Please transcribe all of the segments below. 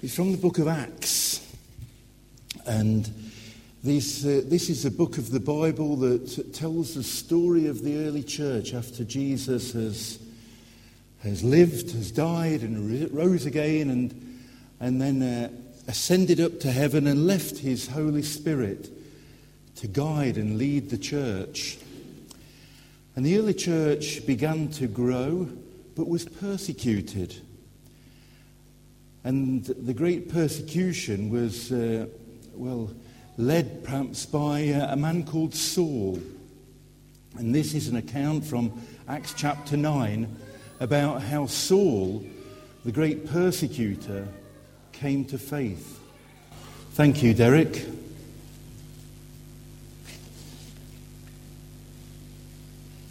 It's from the book of Acts. And this, uh, this is a book of the Bible that tells the story of the early church after Jesus has, has lived, has died, and rose again, and, and then uh, ascended up to heaven and left his Holy Spirit to guide and lead the church. And the early church began to grow, but was persecuted. And the great persecution was, uh, well, led perhaps by uh, a man called Saul. And this is an account from Acts chapter 9 about how Saul, the great persecutor, came to faith. Thank you, Derek.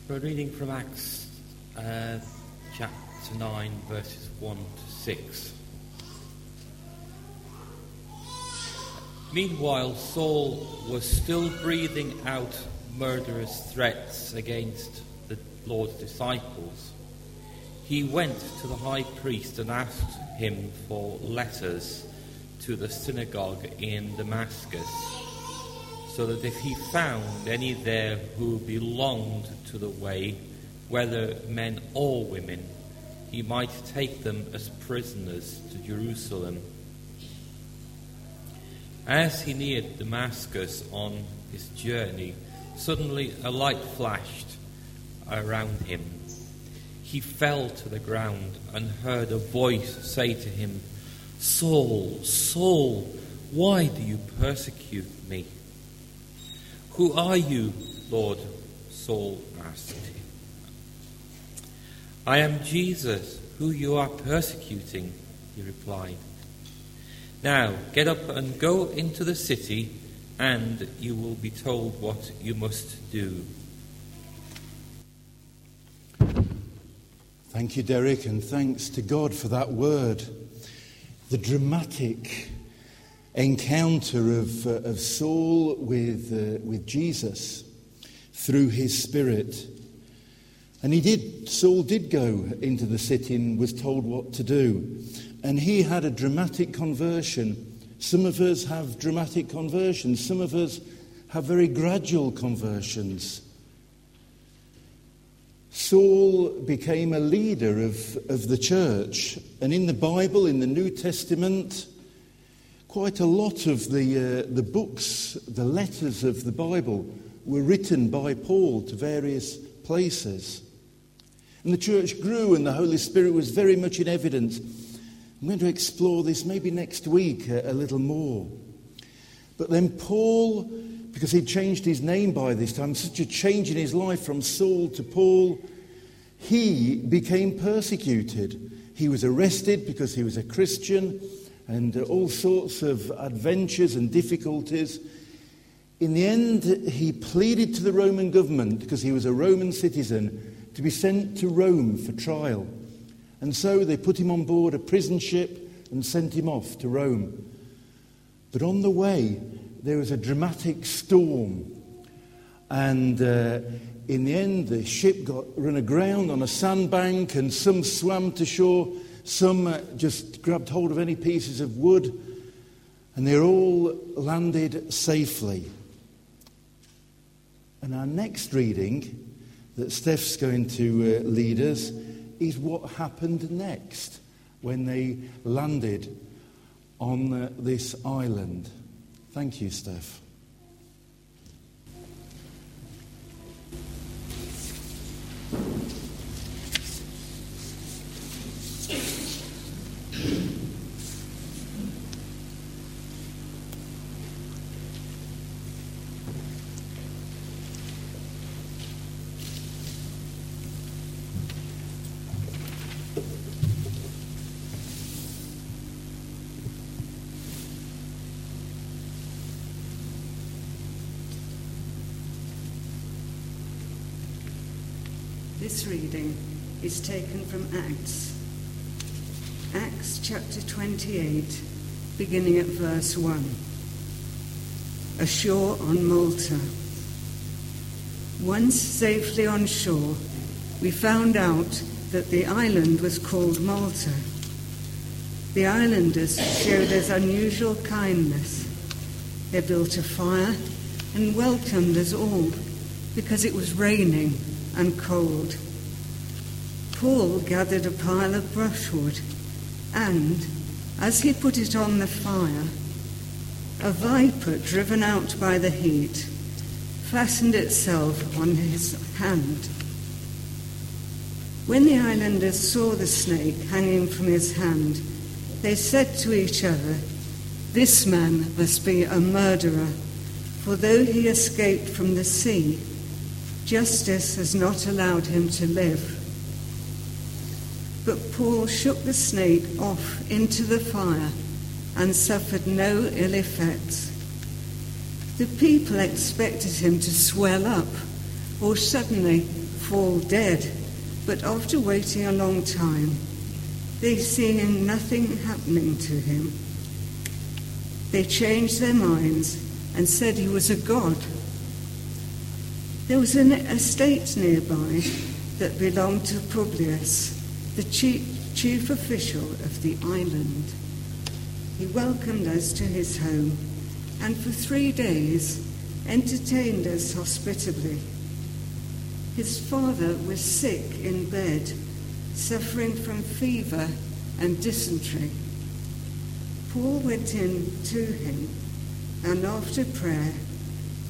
We're reading from Acts uh, chapter 9, verses 1 to 6. Meanwhile, Saul was still breathing out murderous threats against the Lord's disciples. He went to the high priest and asked him for letters to the synagogue in Damascus, so that if he found any there who belonged to the way, whether men or women, he might take them as prisoners to Jerusalem. As he neared Damascus on his journey, suddenly a light flashed around him. He fell to the ground and heard a voice say to him, Saul, Saul, why do you persecute me? Who are you, Lord? Saul asked him. I am Jesus, who you are persecuting, he replied. Now get up and go into the city, and you will be told what you must do. Thank you, Derek, and thanks to God for that word. The dramatic encounter of, uh, of Saul with, uh, with Jesus through his Spirit. And he did, Saul did go into the city and was told what to do. And he had a dramatic conversion. Some of us have dramatic conversions, some of us have very gradual conversions. Saul became a leader of, of the church. And in the Bible, in the New Testament, quite a lot of the, uh, the books, the letters of the Bible, were written by Paul to various places. And the church grew, and the Holy Spirit was very much in evidence. I'm going to explore this maybe next week a, a little more. But then Paul, because he'd changed his name by this time, such a change in his life from Saul to Paul, he became persecuted. He was arrested because he was a Christian and uh, all sorts of adventures and difficulties. In the end, he pleaded to the Roman government, because he was a Roman citizen, to be sent to Rome for trial. And so they put him on board a prison ship and sent him off to Rome. But on the way, there was a dramatic storm. And uh, in the end, the ship got run aground on a sandbank, and some swam to shore, some uh, just grabbed hold of any pieces of wood, and they all landed safely. And our next reading that Steph's going to uh, lead us is what happened next when they landed on uh, this island. Thank you, Steph. This reading is taken from Acts. Acts chapter 28, beginning at verse 1. Ashore on Malta. Once safely on shore, we found out that the island was called Malta. the islanders showed us unusual kindness. They built a fire and welcomed us all because it was raining and cold. Paul gathered a pile of brushwood and, as he put it on the fire, a viper driven out by the heat fastened itself on his hand. When the islanders saw the snake hanging from his hand, they said to each other, This man must be a murderer, for though he escaped from the sea, justice has not allowed him to live. But Paul shook the snake off into the fire and suffered no ill effects. The people expected him to swell up or suddenly fall dead, but after waiting a long time, they seeing nothing happening to him, they changed their minds and said he was a god. There was an estate nearby that belonged to Publius, the chief, chief official of the island. He welcomed us to his home and for three days entertained us hospitably. His father was sick in bed suffering from fever and dysentery. Paul went in to him and after prayer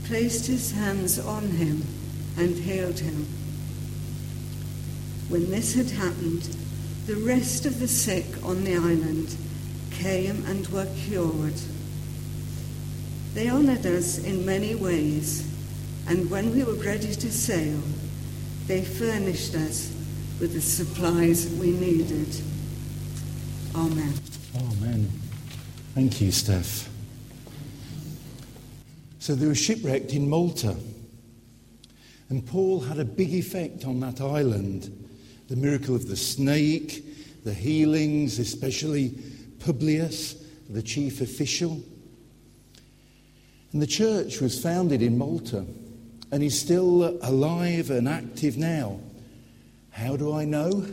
placed his hands on him and healed him. When this had happened, the rest of the sick on the island came and were cured. They honored us in many ways, and when we were ready to sail, they furnished us with the supplies we needed. Amen. Amen. Thank you, Steph. So they were shipwrecked in Malta. And Paul had a big effect on that island. The miracle of the snake, the healings, especially Publius, the chief official. And the church was founded in Malta and is still alive and active now. How do I know?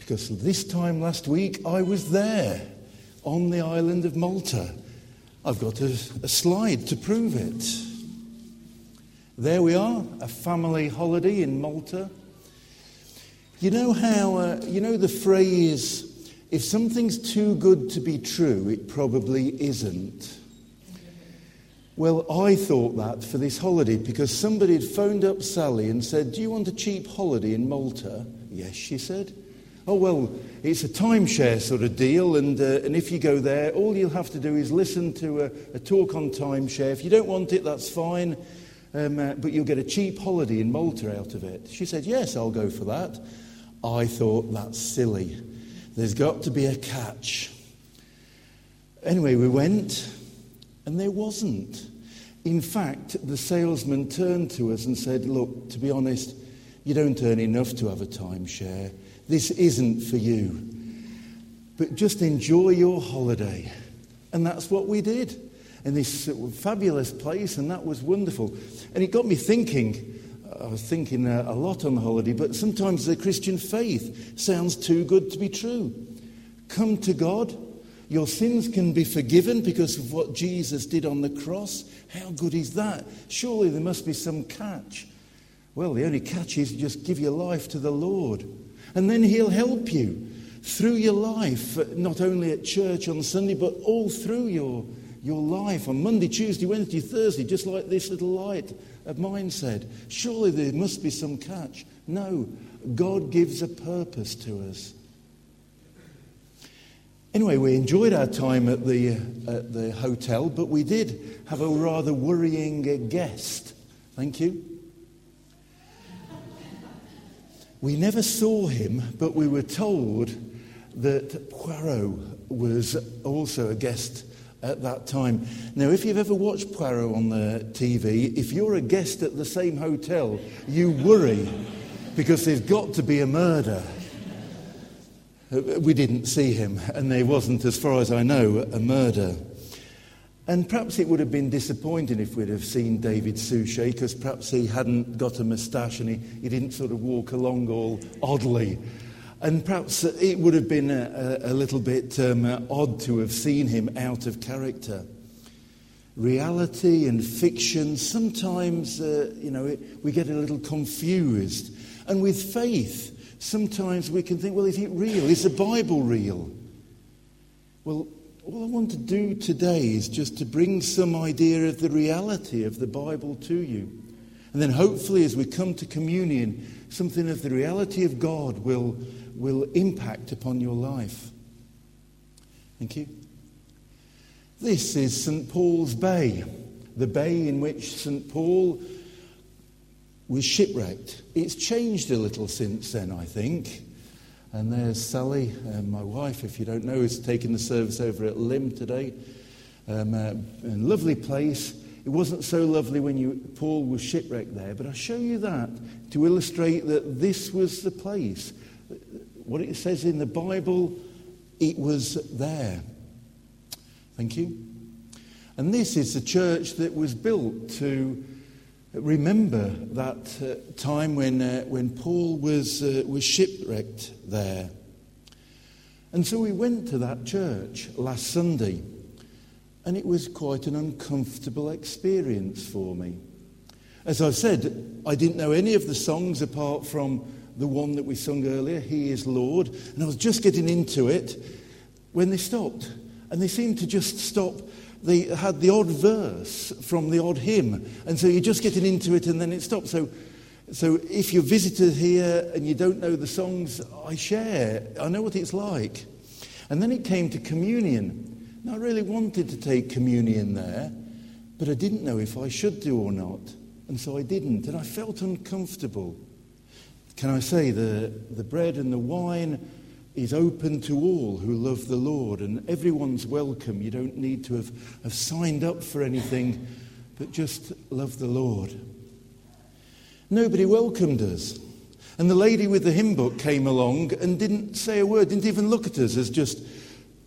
Because this time last week I was there on the island of Malta. I've got a, a slide to prove it. There we are, a family holiday in Malta. You know how, uh, you know the phrase, if something's too good to be true, it probably isn't. Well, I thought that for this holiday because somebody had phoned up Sally and said, Do you want a cheap holiday in Malta? Yes, she said. Oh, well, it's a timeshare sort of deal, and, uh, and if you go there, all you'll have to do is listen to a, a talk on timeshare. If you don't want it, that's fine, um, uh, but you'll get a cheap holiday in Malta out of it. She said, Yes, I'll go for that. I thought, That's silly. There's got to be a catch. Anyway, we went. And there wasn't. In fact, the salesman turned to us and said, Look, to be honest, you don't earn enough to have a timeshare. This isn't for you. But just enjoy your holiday. And that's what we did in this fabulous place, and that was wonderful. And it got me thinking. I was thinking uh, a lot on the holiday, but sometimes the Christian faith sounds too good to be true. Come to God, your sins can be forgiven because of what Jesus did on the cross. How good is that? Surely there must be some catch. Well, the only catch is just give your life to the Lord. And then He'll help you through your life, not only at church on Sunday, but all through your, your life on Monday, Tuesday, Wednesday, Thursday, just like this little light of mine said. Surely there must be some catch. No, God gives a purpose to us. Anyway, we enjoyed our time at the, at the hotel, but we did have a rather worrying guest. Thank you. We never saw him, but we were told that Poirot was also a guest at that time. Now, if you've ever watched Poirot on the TV, if you're a guest at the same hotel, you worry because there's got to be a murder. Uh, we didn't see him, and there wasn't, as far as I know, a murder. And perhaps it would have been disappointing if we'd have seen David Suchet, because perhaps he hadn't got a moustache and he, he didn't sort of walk along all oddly. And perhaps it would have been a, a, a little bit um, odd to have seen him out of character. Reality and fiction, sometimes, uh, you know, it, we get a little confused. And with faith, sometimes we can think, well, is it real? Is the Bible real? Well, all I want to do today is just to bring some idea of the reality of the Bible to you. And then hopefully, as we come to communion, something of the reality of God will, will impact upon your life. Thank you. This is St. Paul's Bay, the bay in which St. Paul was shipwrecked. It's changed a little since then, I think. And there's Sally, uh, my wife, if you don't know, is taking the service over at Lim today. Um, uh, lovely place. It wasn't so lovely when you, Paul was shipwrecked there, but I show you that to illustrate that this was the place. What it says in the Bible, it was there. Thank you. And this is the church that was built to remember that uh, time when, uh, when Paul was, uh, was shipwrecked there. And so we went to that church last Sunday, and it was quite an uncomfortable experience for me. As I've said, I didn't know any of the songs apart from the one that we sung earlier, He is Lord, and I was just getting into it when they stopped. And they seemed to just stop they had the odd verse from the odd hymn. And so you're just getting into it and then it stops. So, so if you're visited here and you don't know the songs, I share. I know what it's like. And then it came to communion. Now, I really wanted to take communion there, but I didn't know if I should do or not. And so I didn't. And I felt uncomfortable. Can I say the, the bread and the wine is open to all who love the Lord, and everyone's welcome. You don't need to have, have signed up for anything, but just love the Lord. Nobody welcomed us. And the lady with the hymn book came along and didn't say a word, didn't even look at us, as just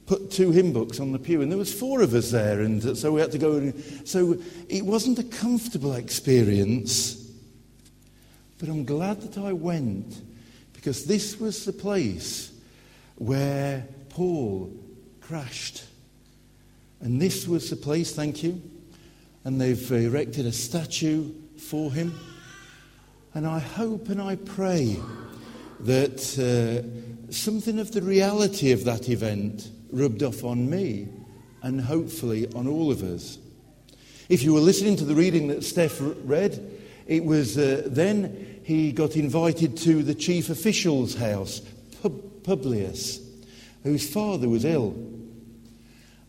put two hymn books on the pew. And there was four of us there, and so we had to go. And, so it wasn't a comfortable experience. But I'm glad that I went because this was the place where Paul crashed. And this was the place, thank you. And they've erected a statue for him. And I hope and I pray that uh, something of the reality of that event rubbed off on me and hopefully on all of us. If you were listening to the reading that Steph read, it was uh, then he got invited to the chief official's house Publius, whose father was ill.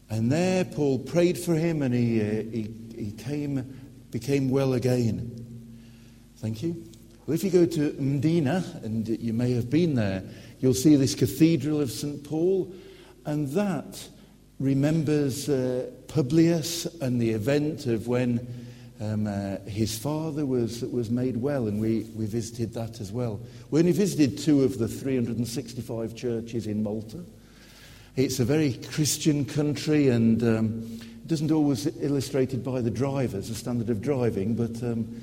And there Paul prayed for him and he, uh, he, he came, became well again. Thank you. Well, if you go to Mdina, and you may have been there, you'll see this cathedral of St. Paul, and that remembers uh, Publius and the event of when um, uh, his father was, was made well, and we, we visited that as well. We only visited two of the 365 churches in Malta. It's a very Christian country, and um, it doesn't always illustrated by the drivers, the standard of driving, but um,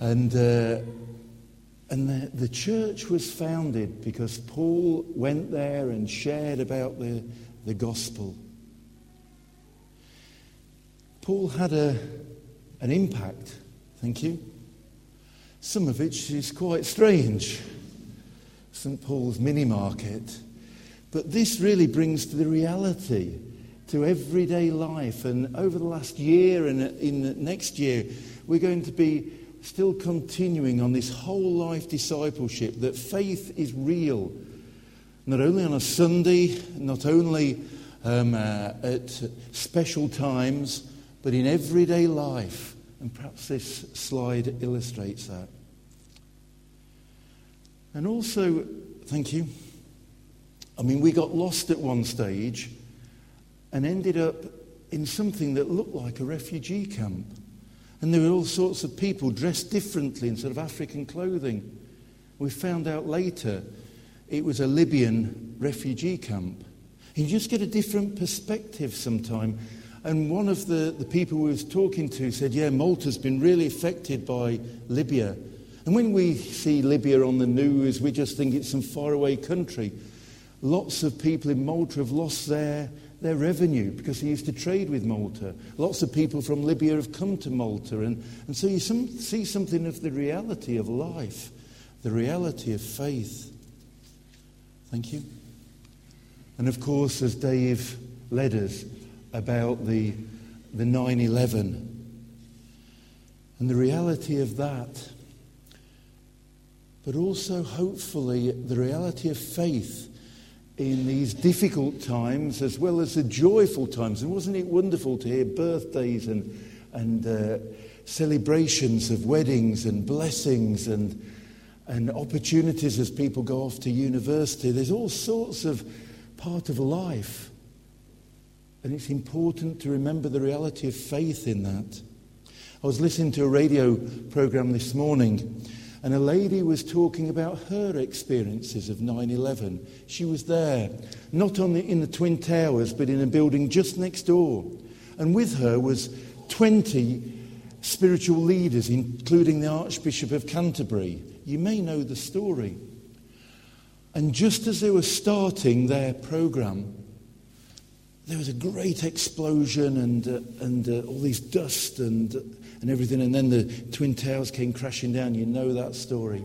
and uh, and the, the church was founded because Paul went there and shared about the, the gospel. Paul had a, an impact. Thank you. Some of which is quite strange. St. Paul's mini market. But this really brings to the reality to everyday life. And over the last year and in the next year, we're going to be still continuing on this whole life discipleship that faith is real. Not only on a Sunday, not only um, uh, at special times, but in everyday life. And perhaps this slide illustrates that. And also, thank you. I mean, we got lost at one stage and ended up in something that looked like a refugee camp. And there were all sorts of people dressed differently in sort of African clothing. We found out later it was a Libyan refugee camp. You just get a different perspective sometime and one of the, the people we was talking to said, yeah, Malta's been really affected by Libya. And when we see Libya on the news, we just think it's some faraway country. Lots of people in Malta have lost their, their revenue because they used to trade with Malta. Lots of people from Libya have come to Malta. And, and so you some, see something of the reality of life, the reality of faith. Thank you. And of course, as Dave led us about the, the 9 11 and the reality of that, but also, hopefully, the reality of faith in these difficult times as well as the joyful times. And wasn't it wonderful to hear birthdays and, and uh, celebrations of weddings and blessings and, and opportunities as people go off to university? There's all sorts of part of life. And it's important to remember the reality of faith in that. I was listening to a radio program this morning and a lady was talking about her experiences of 9 11. She was there, not on the, in the Twin Towers, but in a building just next door. And with her was 20 spiritual leaders, including the Archbishop of Canterbury. You may know the story. And just as they were starting their program, there was a great explosion and, uh, and uh, all these dust and and everything. And then the Twin Towers came crashing down. You know that story.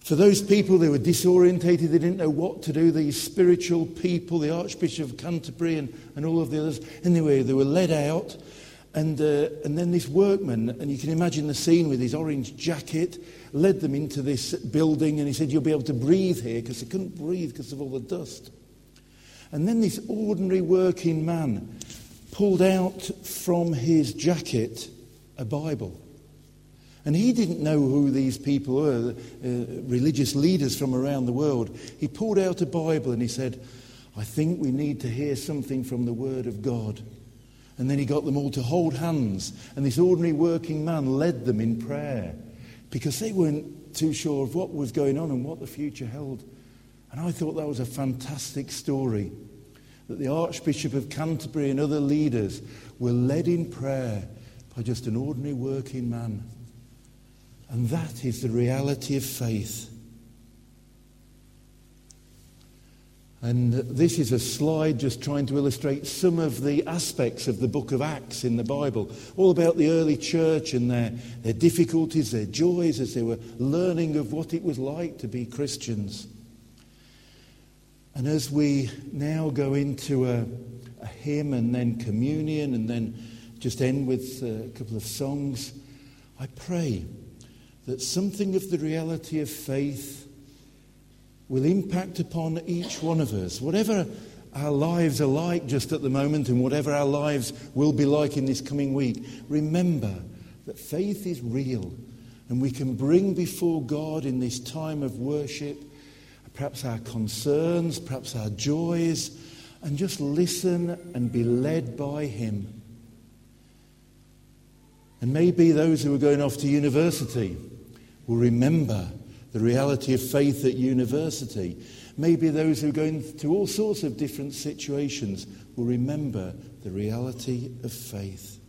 For those people, they were disorientated. They didn't know what to do. These spiritual people, the Archbishop of Canterbury and, and all of the others. Anyway, they were led out. And, uh, and then this workman, and you can imagine the scene with his orange jacket, led them into this building. And he said, You'll be able to breathe here because they couldn't breathe because of all the dust. And then this ordinary working man pulled out from his jacket a Bible. And he didn't know who these people were, uh, religious leaders from around the world. He pulled out a Bible and he said, I think we need to hear something from the Word of God. And then he got them all to hold hands. And this ordinary working man led them in prayer because they weren't too sure of what was going on and what the future held. And I thought that was a fantastic story that the Archbishop of Canterbury and other leaders were led in prayer by just an ordinary working man. And that is the reality of faith. And this is a slide just trying to illustrate some of the aspects of the book of Acts in the Bible, all about the early church and their, their difficulties, their joys as they were learning of what it was like to be Christians. And as we now go into a, a hymn and then communion and then just end with a couple of songs. I pray that something of the reality of faith will impact upon each one of us, whatever our lives are like just at the moment and whatever our lives will be like in this coming week. Remember that faith is real and we can bring before God in this time of worship perhaps our concerns, perhaps our joys, and just listen and be led by Him. And maybe those who are going off to university will remember the reality of faith at university. Maybe those who are going through all sorts of different situations will remember the reality of faith.